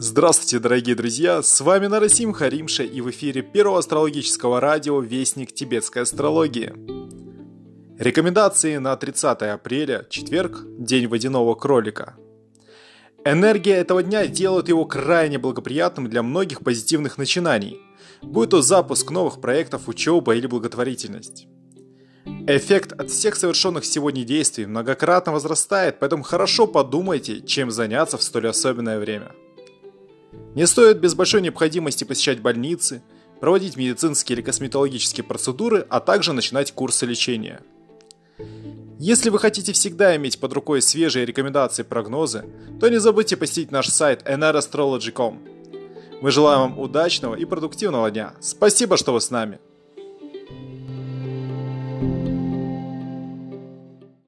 Здравствуйте, дорогие друзья! С вами Нарасим Харимша и в эфире первого астрологического радио «Вестник тибетской астрологии». Рекомендации на 30 апреля, четверг, день водяного кролика. Энергия этого дня делает его крайне благоприятным для многих позитивных начинаний, будь то запуск новых проектов, учеба или благотворительность. Эффект от всех совершенных сегодня действий многократно возрастает, поэтому хорошо подумайте, чем заняться в столь особенное время. Не стоит без большой необходимости посещать больницы, проводить медицинские или косметологические процедуры, а также начинать курсы лечения. Если вы хотите всегда иметь под рукой свежие рекомендации и прогнозы, то не забудьте посетить наш сайт nrastrology.com. Мы желаем вам удачного и продуктивного дня. Спасибо, что вы с нами. thank you